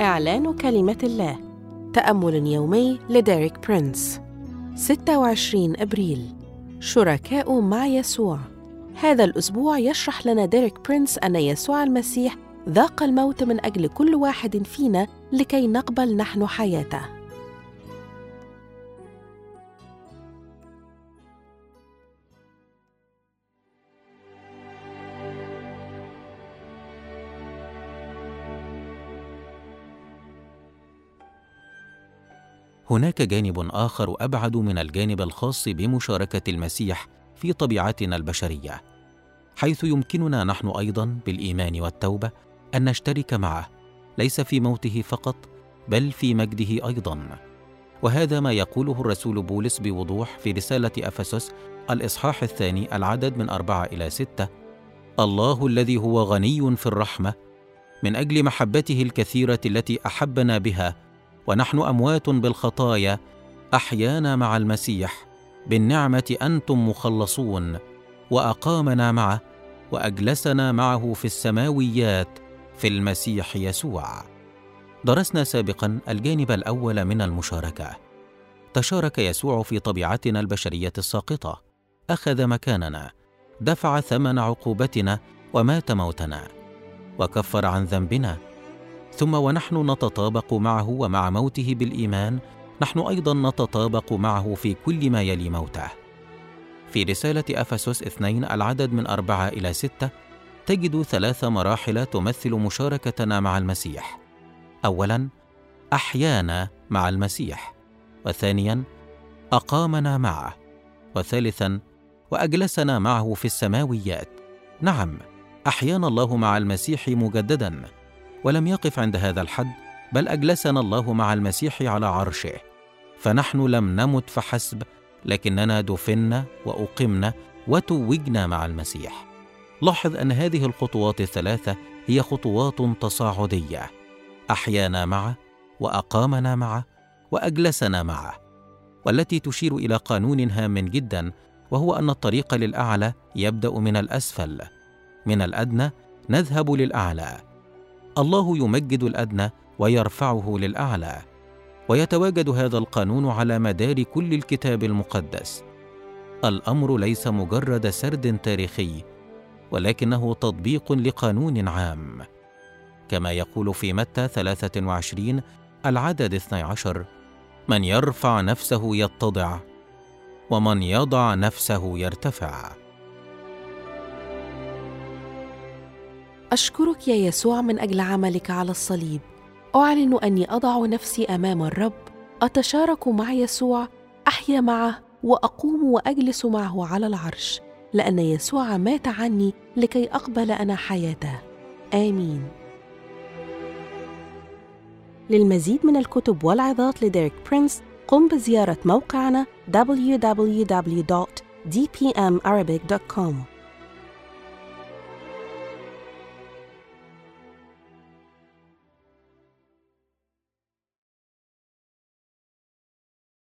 إعلان كلمة الله. تأمل يومي لديريك برينس. 26 أبريل. شركاء مع يسوع. هذا الأسبوع يشرح لنا ديريك برينس أن يسوع المسيح ذاق الموت من أجل كل واحد فينا لكي نقبل نحن حياته. هناك جانب آخر أبعد من الجانب الخاص بمشاركة المسيح في طبيعتنا البشرية حيث يمكننا نحن أيضا بالإيمان والتوبة أن نشترك معه ليس في موته فقط بل في مجده أيضا. وهذا ما يقوله الرسول بولس بوضوح في رسالة أفسس الإصحاح الثاني العدد من أربعة إلى ستة الله الذي هو غني في الرحمة من أجل محبته الكثيرة التي أحبنا بها ونحن أموات بالخطايا أحيانا مع المسيح بالنعمة أنتم مخلصون وأقامنا معه وأجلسنا معه في السماويات في المسيح يسوع. درسنا سابقا الجانب الأول من المشاركة. تشارك يسوع في طبيعتنا البشرية الساقطة. أخذ مكاننا دفع ثمن عقوبتنا ومات موتنا. وكفر عن ذنبنا ثم ونحن نتطابق معه ومع موته بالإيمان نحن أيضا نتطابق معه في كل ما يلي موته. في رسالة أفسس اثنين العدد من أربعة إلى ستة تجد ثلاث مراحل تمثل مشاركتنا مع المسيح. اولا أحيانا مع المسيح. وثانيا أقامنا معه. وثالثا وأجلسنا معه في السماويات. نعم أحيانا الله مع المسيح مجددا. ولم يقف عند هذا الحد بل أجلسنا الله مع المسيح على عرشه. فنحن لم نمت فحسب لكننا دفنا وأقمنا وتوجنا مع المسيح. لاحظ أن هذه الخطوات الثلاثة هي خطوات تصاعدية. أحيانا معه وأقامنا معه وأجلسنا معه والتي تشير إلى قانون هام جدا وهو أن الطريق للأعلى يبدأ من الأسفل. من الأدنى نذهب للأعلى. الله يمجد الأدنى ويرفعه للأعلى ويتواجد هذا القانون على مدار كل الكتاب المقدس. الأمر ليس مجرد سرد تاريخي ولكنه تطبيق لقانون عام. كما يقول في متى 23 العدد 12 من يرفع نفسه يتضع ومن يضع نفسه يرتفع. أشكرك يا يسوع من أجل عملك على الصليب. أعلن أني أضع نفسي أمام الرب. أتشارك مع يسوع. أحيا معه. وأقوم وأجلس معه على العرش. لأن يسوع مات عني لكي أقبل أنا حياته. آمين. للمزيد من الكتب والعظات لديريك برينس قم بزيارة موقعنا www.dpmarabic.com